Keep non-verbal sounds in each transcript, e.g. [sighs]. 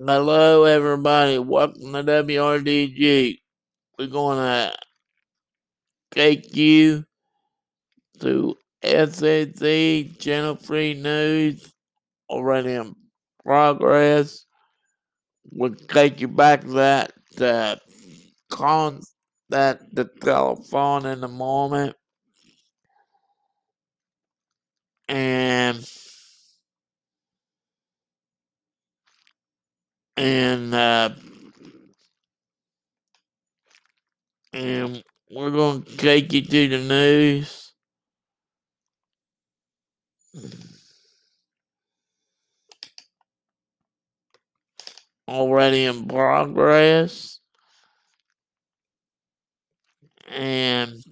Hello, everybody. Welcome to WRDG. We're going to take you to SAC Channel 3 News already in progress. We'll take you back to that uh, con that the telephone in a moment. And and uh, and we're to take you to the news. Already in progress. And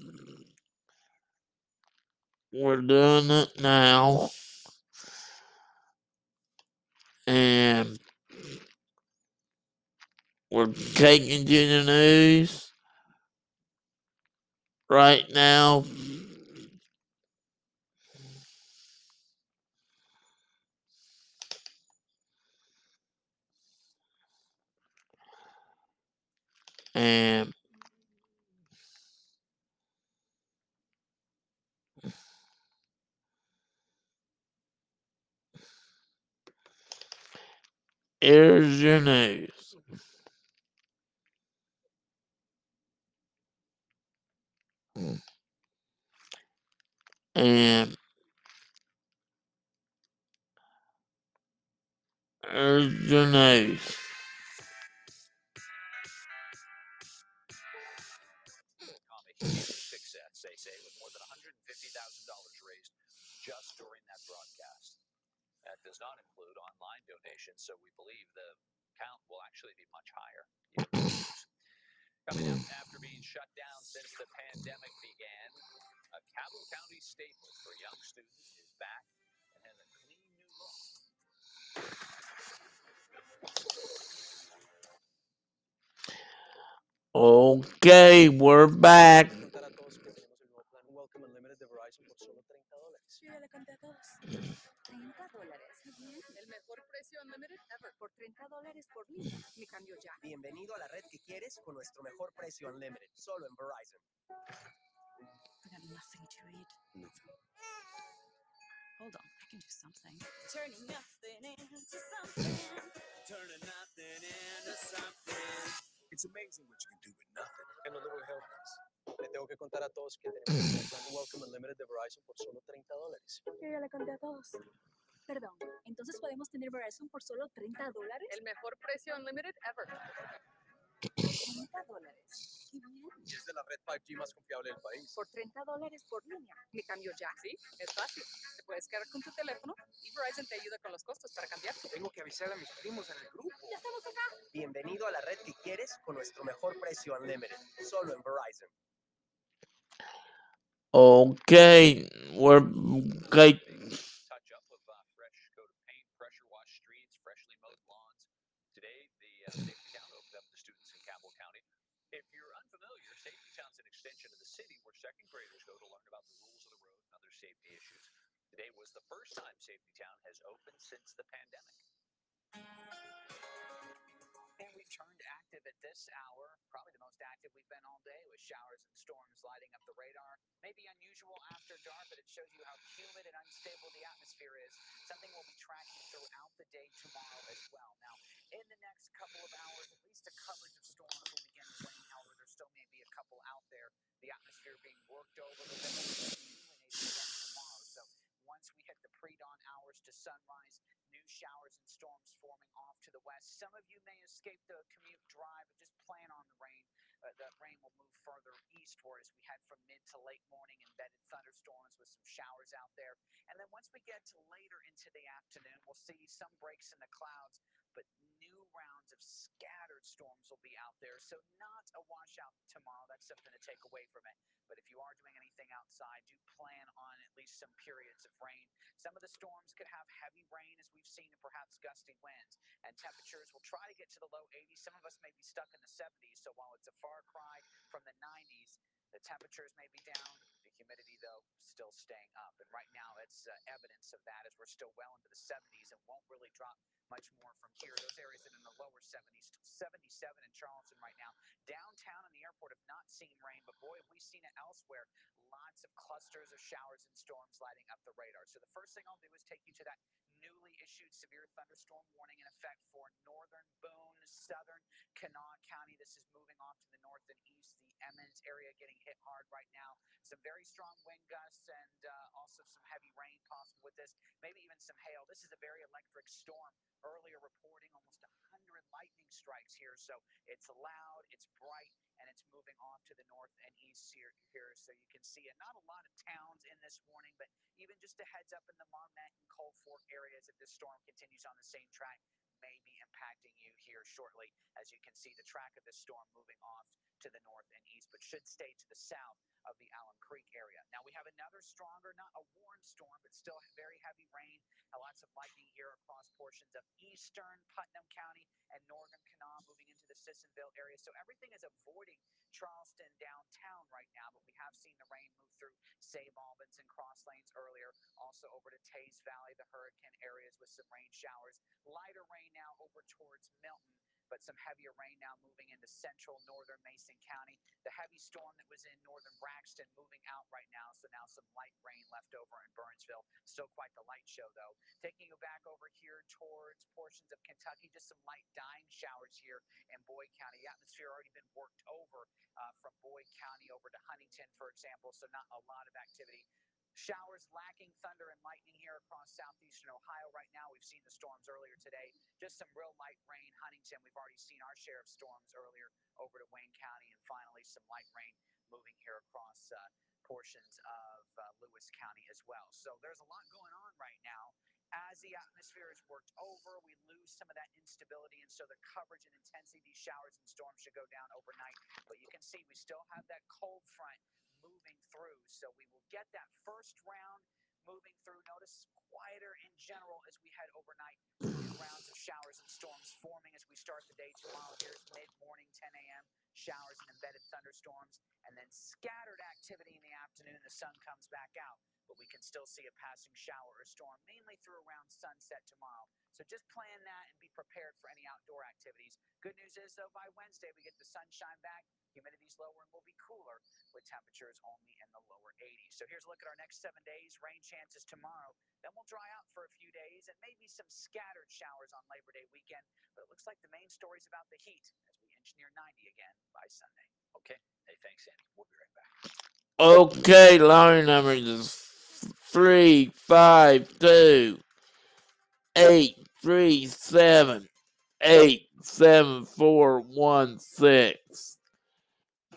we're doing it now. And we're taking to the news right now. And here's your news. And here's your news. comic huge they say, with more than $150,000 raised just during that broadcast. That does not include online donations, so we believe the count will actually be much higher. [coughs] Coming up after being shut down since the pandemic began, Cabell County Staple for young students is back and has a clean new look. Okay, we're back. Bienvenido a la red que quieres con nuestro mejor precio Unlimited, solo en Verizon. Got nothing to eat. Hold on, I can do something. Turning nothing into something. turning nothing into something. It's amazing what you can do with nothing and a little help. Le tengo que contar a todos que tenemos el plan Welcome Unlimited de Verizon por solo 30 dólares. Yo ya le conté a todos. Perdón, entonces podemos tener Verizon por solo 30 dólares. El mejor precio unlimited ever. 30 dólares. Qué bien. Y es de la red 5G más confiable del país. Por 30 dólares por línea. Me cambio ya. Sí, es fácil. Te puedes quedar con tu teléfono y Verizon te ayuda con los costos para cambiar. Tengo que avisar a mis primos en el grupo. Ya estamos acá. Bienvenido a la red que quieres con nuestro mejor precio Unlimited, solo en Verizon. Okay, we're okay. First time Safety Town has opened since the pandemic. And we've turned active at this hour, probably the most active we've been all day, with showers and storms lighting up the radar. Maybe unusual after dark, but it shows you how humid and unstable the atmosphere is. Something we'll be tracking throughout the day tomorrow as well. Now, in the next couple of hours, at least a coverage of storms will begin to wane. However, there still may be a couple out there. The atmosphere being worked over, but then it'll be illuminated again tomorrow. So once we hit the pre-dawn hours to sunrise, new showers and storms forming off to the west. Some of you may escape the commute drive, but just plan on the rain. Uh, the rain will move further eastward as we head from mid to late morning, embedded thunderstorms with some showers out there. And then once we get to later into the afternoon, we'll see some breaks in the clouds, but new rounds of scattered storms will be out there. So not a washout tomorrow. That's something to take away from it. But if you are doing anything outside, do plan on at least some periods of rain. Some of the storms could have heavy rain, as we've seen, and perhaps gusty winds. And temperatures will try to get to the low 80s. Some of us may be stuck in the 70s. So while it's a far cry from the 90s, the temperatures may be down humidity, though, still staying up. And right now, it's uh, evidence of that as we're still well into the 70s and won't really drop much more from here. Those areas are in the lower 70s, 77 in Charleston right now. Downtown and the airport have not seen rain, but boy, have we seen it elsewhere. Lots of clusters of showers and storms lighting up the radar. So the first thing I'll do is take you to that newly issued severe thunderstorm warning in effect for northern Boone, southern Kanawha County. This is moving off to the north and east. The Emmons area getting hit hard right now. Some very strong wind gusts and uh, also some heavy rain possible with this. Maybe even some hail. This is a very electric storm. Earlier reporting almost 100 lightning strikes here. So it's loud, it's bright, and it's moving off to the north and east here, here. So you can see it. Not a lot of towns in this warning, but even just a heads up in the Marmet and Coal Fork areas if this storm continues on the same track may be impacting you here shortly. As you can see, the track of this storm moving off to the north and east, but should stay to the south of the Alum Creek area. Now we have another stronger, not a warm storm, but still very heavy rain and lots of lightning here across portions of eastern Putnam County and northern Kanawha moving into the Sissonville area. So everything is avoiding Charleston downtown right now, but we have seen the rain move through St. Albans and Cross Lanes earlier, also over to Teays Valley, the hurricane areas with some rain showers. Lighter rain now over towards Milton but some heavier rain now moving into central northern Mason County. The heavy storm that was in northern Braxton moving out right now, so now some light rain left over in Burnsville. Still quite the light show though. Taking you back over here towards portions of Kentucky, just some light dying showers here in Boyd County. The atmosphere already been worked over uh, from Boyd County over to Huntington, for example, so not a lot of activity. Showers lacking thunder and lightning here across southeastern Ohio right now. We've seen the storms earlier today. Just some real light rain. Huntington, we've already seen our share of storms earlier over to Wayne County, and finally some light rain moving here across uh, portions of uh, Lewis County as well. So there's a lot going on right now. As the atmosphere is worked over, we lose some of that instability, and so the coverage and intensity of these showers and storms should go down overnight. But you can see we still have that cold front moving through. So we will get that first round moving through. Notice quieter in general as we head overnight. Rounds of showers and storms forming as we start the day tomorrow. Here's mid morning, 10 a.m. Showers and embedded thunderstorms, and then scattered activity in the afternoon. The sun comes back out, but we can still see a passing shower or storm, mainly through around sunset tomorrow. So just plan that and be prepared for any outdoor activities. Good news is, though, by Wednesday we get the sunshine back, humidity's lower, and we'll be cooler with temperatures only in the lower 80s. So here's a look at our next seven days. Rain chances tomorrow. Then we'll dry out for a few days and maybe some scattered showers on Labor Day weekend. But it looks like the main story is about the heat as inch near 90 again by Sunday. Okay. Hey, thanks, Andy. We'll be right back. Okay, lottery number is three five two eight three seven eight seven four one six.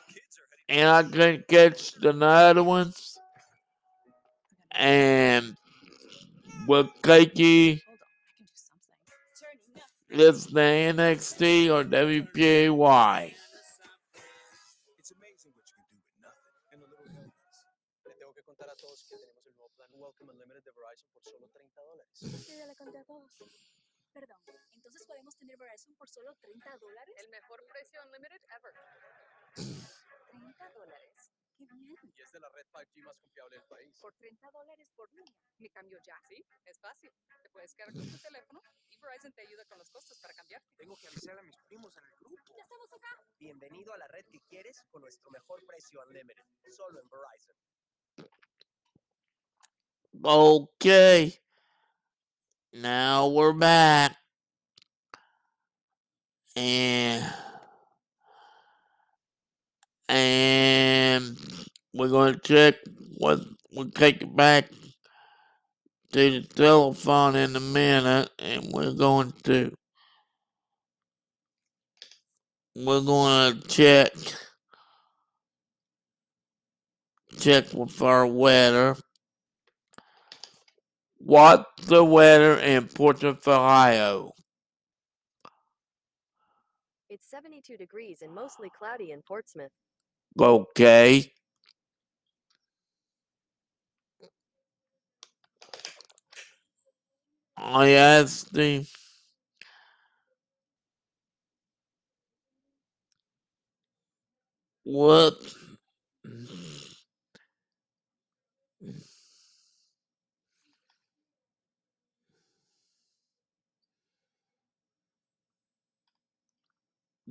Kids are heading And I couldn't catch the other ones. And we'll take you Turning up. this the NXT or WPAY. It's amazing what you can do with nothing and a little help. Le tengo que contar a todos que tenemos el nuevo plan Welcome Unlimited de Verizon por solo 30 dólares. Sí, ya le conté a todos. Perdón, entonces podemos tener Verizon por solo 30 dólares. El mejor precio unlimited ever. 30 dólares. Qué bien. Y es de la red 5G más confiable del país. Por 30 dólares por línea. Mi cambio ya. Sí, es fácil. Te puedes quedar con tu teléfono y Verizon te ayuda con los costos para cambiarte. Tengo que avisar a mis primos en el grupo. ¡Ya estamos acá! Bienvenido a la red que quieres con nuestro mejor precio Unlimited, solo en Verizon. Okay. Now we're back. And and we're gonna check what we'll take it back to the telephone in a minute and we're going to we're gonna check check with our weather What's the weather in Ohio? It's 72 degrees and mostly cloudy in Portsmouth. Okay. I asked him. What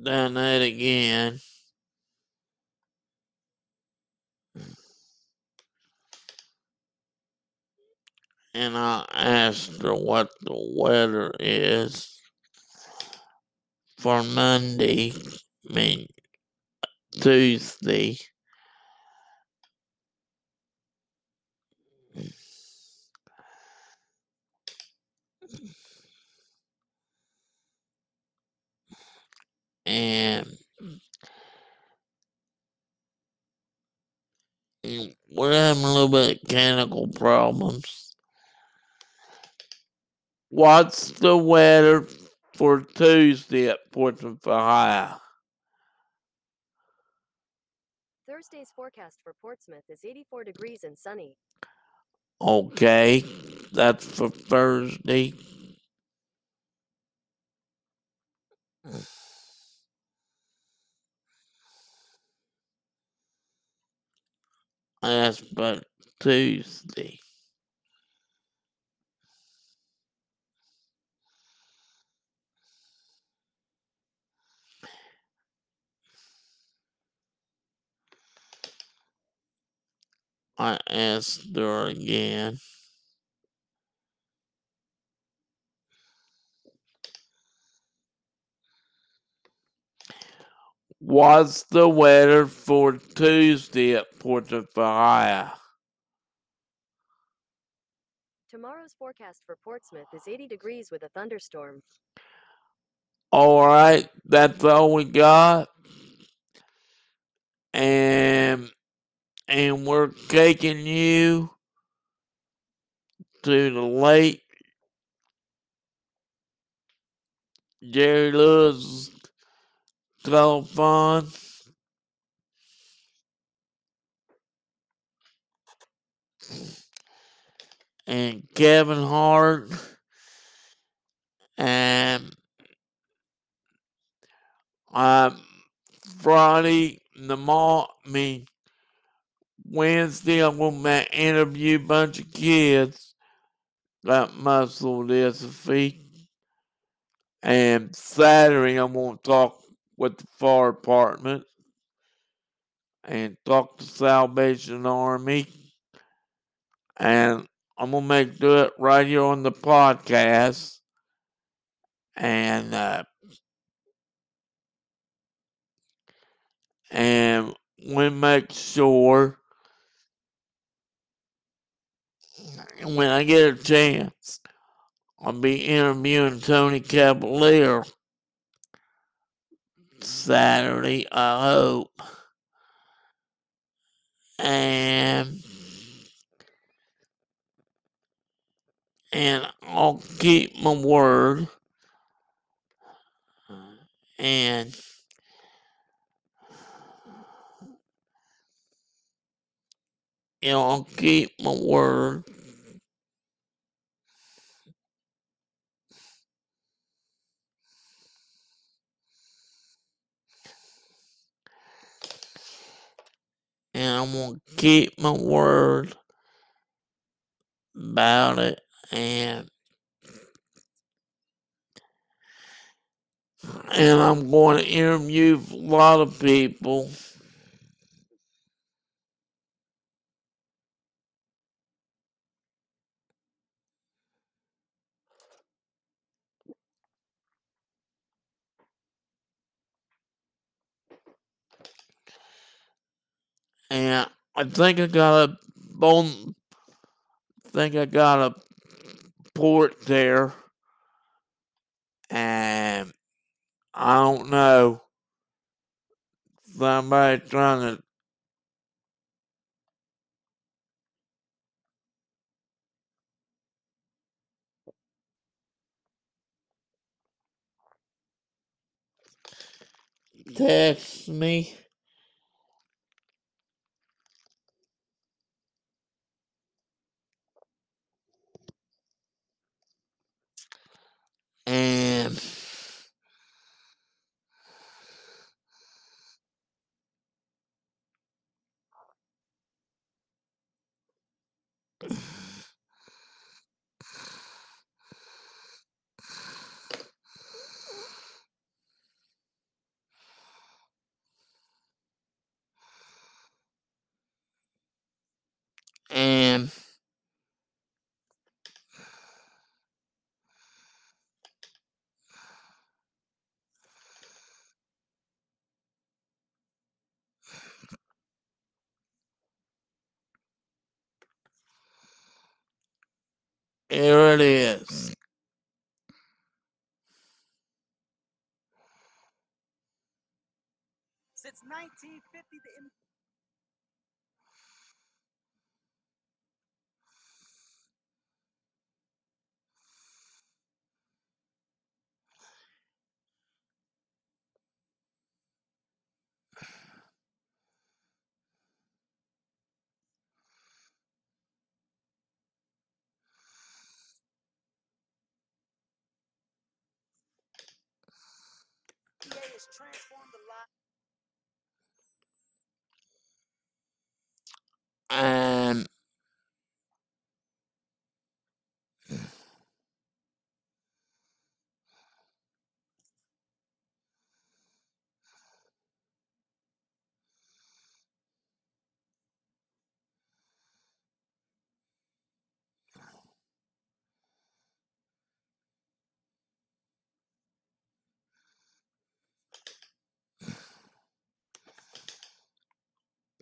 done that again. And I asked her what the weather is for Monday, I mean Tuesday. And mm, we're having a little bit of mechanical problems. What's the weather for Tuesday at Portsmouth, Ohio? Thursday's forecast for Portsmouth is 84 degrees and sunny. Okay, that's for Thursday. [sighs] That's but Tuesday. I asked her again. What's the weather for Tuesday at Ohio? Tomorrow's forecast for Portsmouth is 80 degrees with a thunderstorm. All right, that's all we got. And and we're taking you to the late Jerry Lewis telephone. And Kevin Hart and um Friday the mall I mean Wednesday I'm gonna interview a bunch of kids got muscle dystrophy. And Saturday I'm gonna talk with the fire department and talk to Salvation Army. And I'm gonna make do it right here on the podcast. And uh, and we make sure when I get a chance, I'll be interviewing Tony Cavalier Saturday, I hope. And and I'll keep my word. And you know, I'll keep my word. And I'm gonna keep my word about it and and I'm going to interview a lot of people. And I think I got a bone. think I got a port there. And I don't know. Somebody trying to text me. And It is. 1950, the M-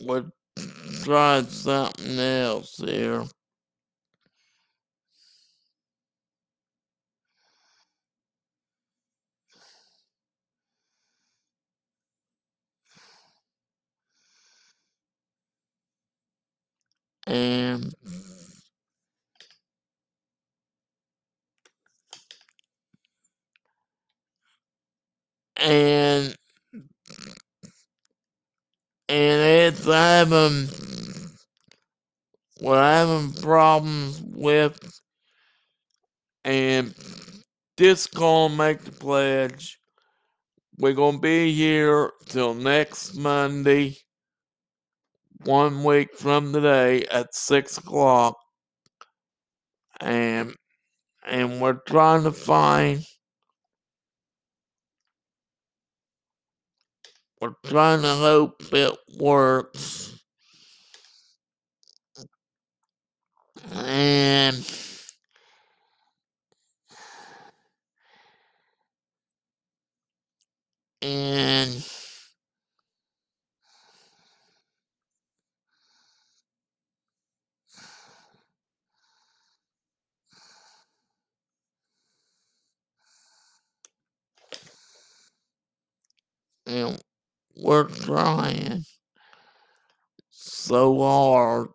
we're trying something else here. And and and it's having we're having problems with and this gonna make the pledge. We're gonna be here till next Monday, one week from today at six o'clock. And and we're trying to find we're trying to hope it works. And and we're trying so hard.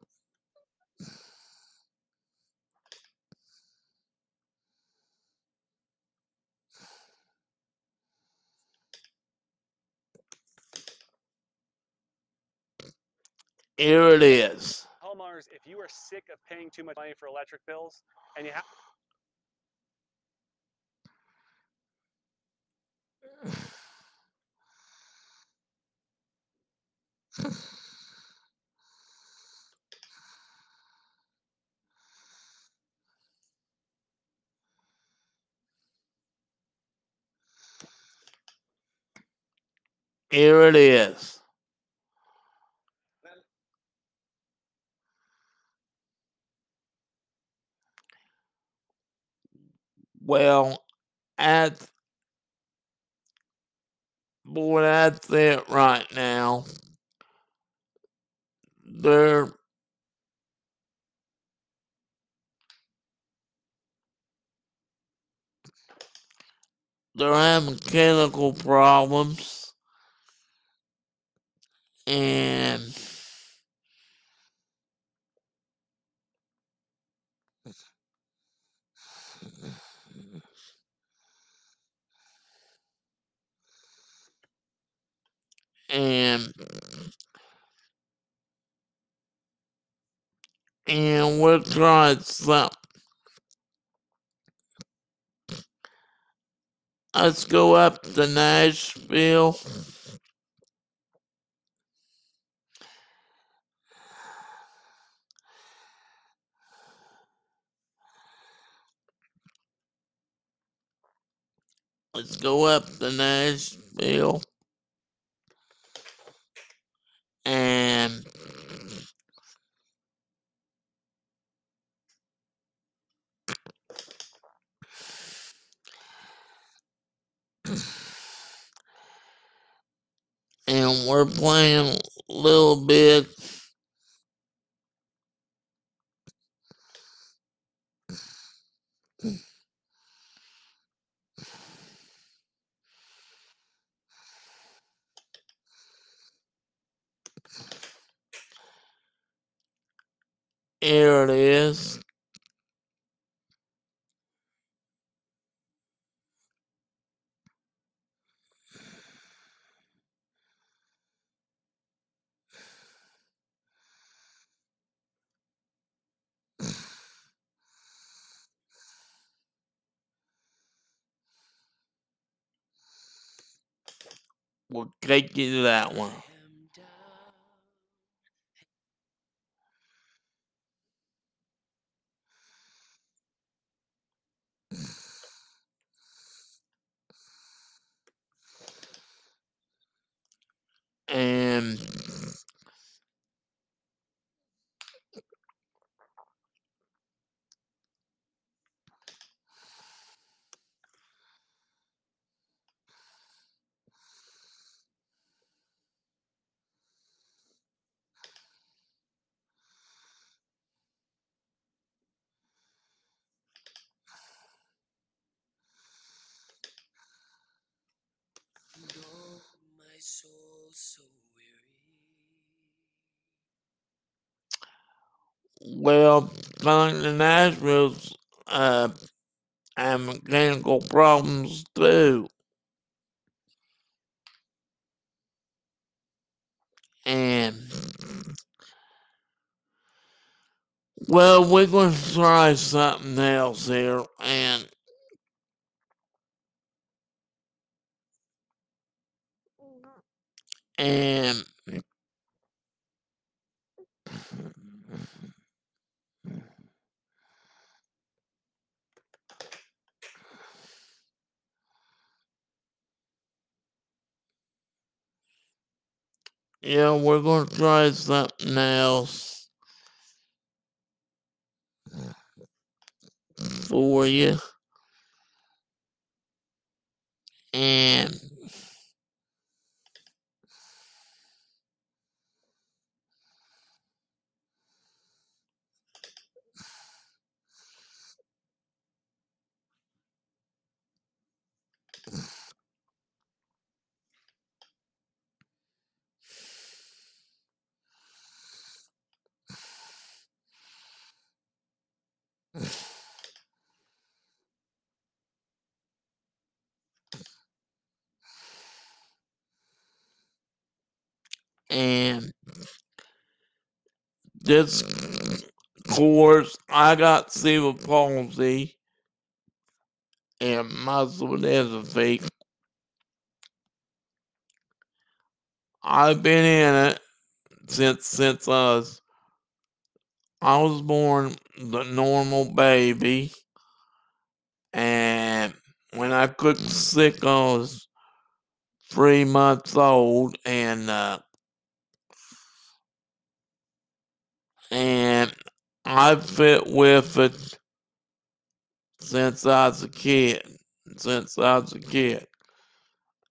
Here it is. homeowners, if you are sick of paying too much money for electric bills and you have Here it is. Well, at boy, that's it right now. They're they're having mechanical problems and and and we're trying something. Let's go up to Nashville. Let's go up to Nashville. we're playing a little bit. Here it is. We'll take you to that one. And my soul so well, going to Nashville's uh, have mechanical problems too. And well, we're going to try something else here, and and yeah, we're going to try something else for you. And and this course, I got cerebral palsy and muscle dystrophy. I've been in it since since was I was born the normal baby, and when I could sick, I was three months old, and uh, and I've fit with it since I was a kid. Since I was a kid.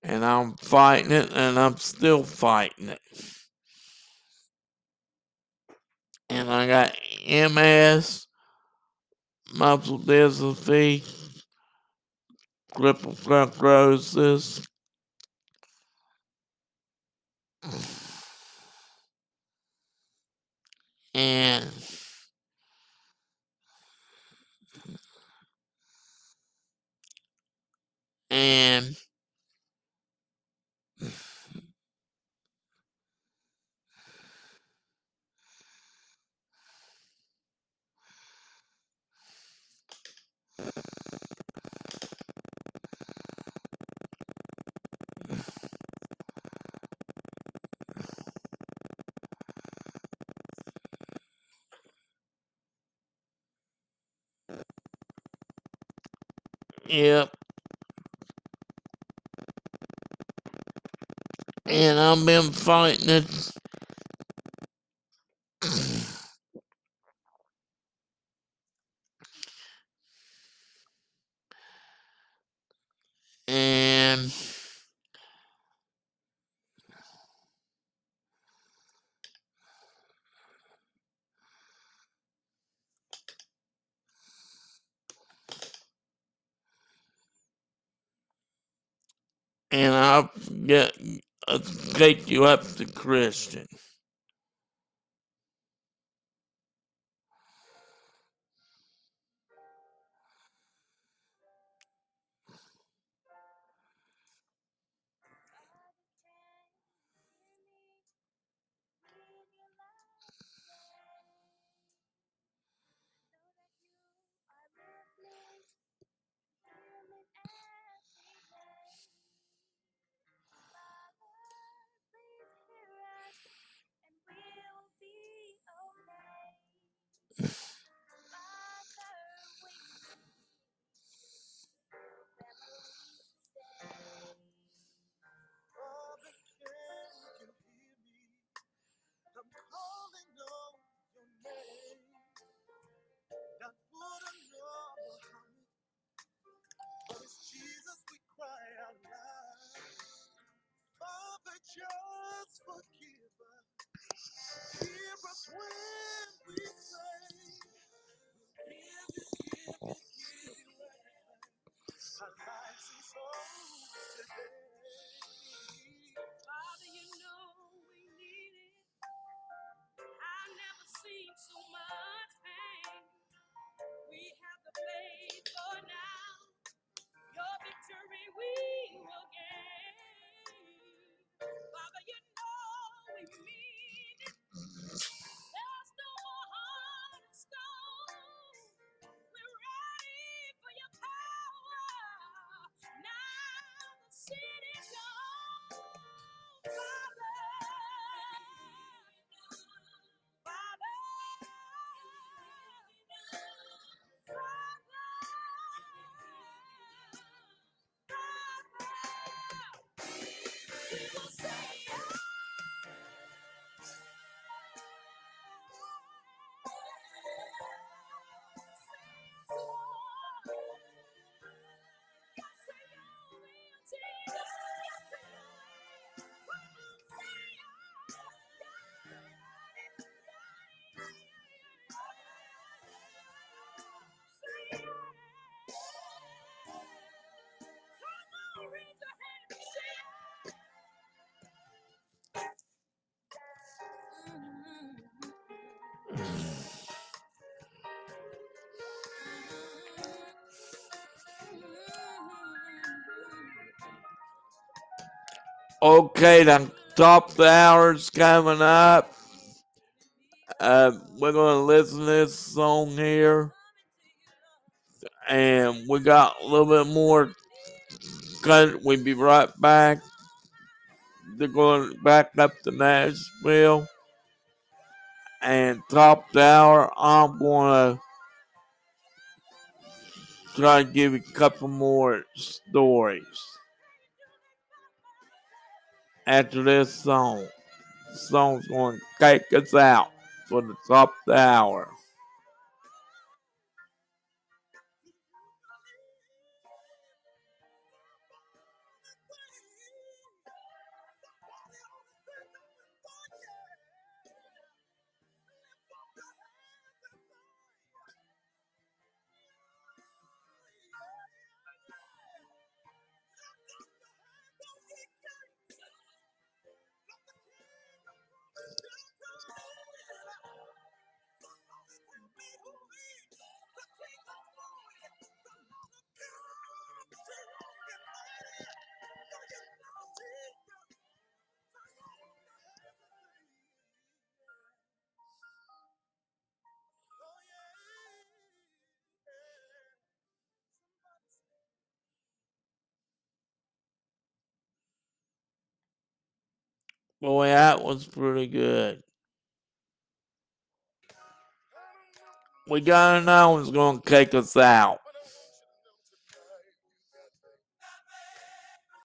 And I'm fighting it and I'm still fighting it. And I got MS, muscle dystrophy, cryptocrosis. And and Yep. And I've been fighting it. And I'll get take you up to Christian. Okay, the top of the hour's coming up. Uh, we're gonna listen to this song here, and we got a little bit more. We'll be right back. They're going back up to Nashville, and top the hour. I'm gonna try to give you a couple more stories after this song. The song's going to take us out for the top hour. Boy, that was pretty good. We got another one's going to take us out.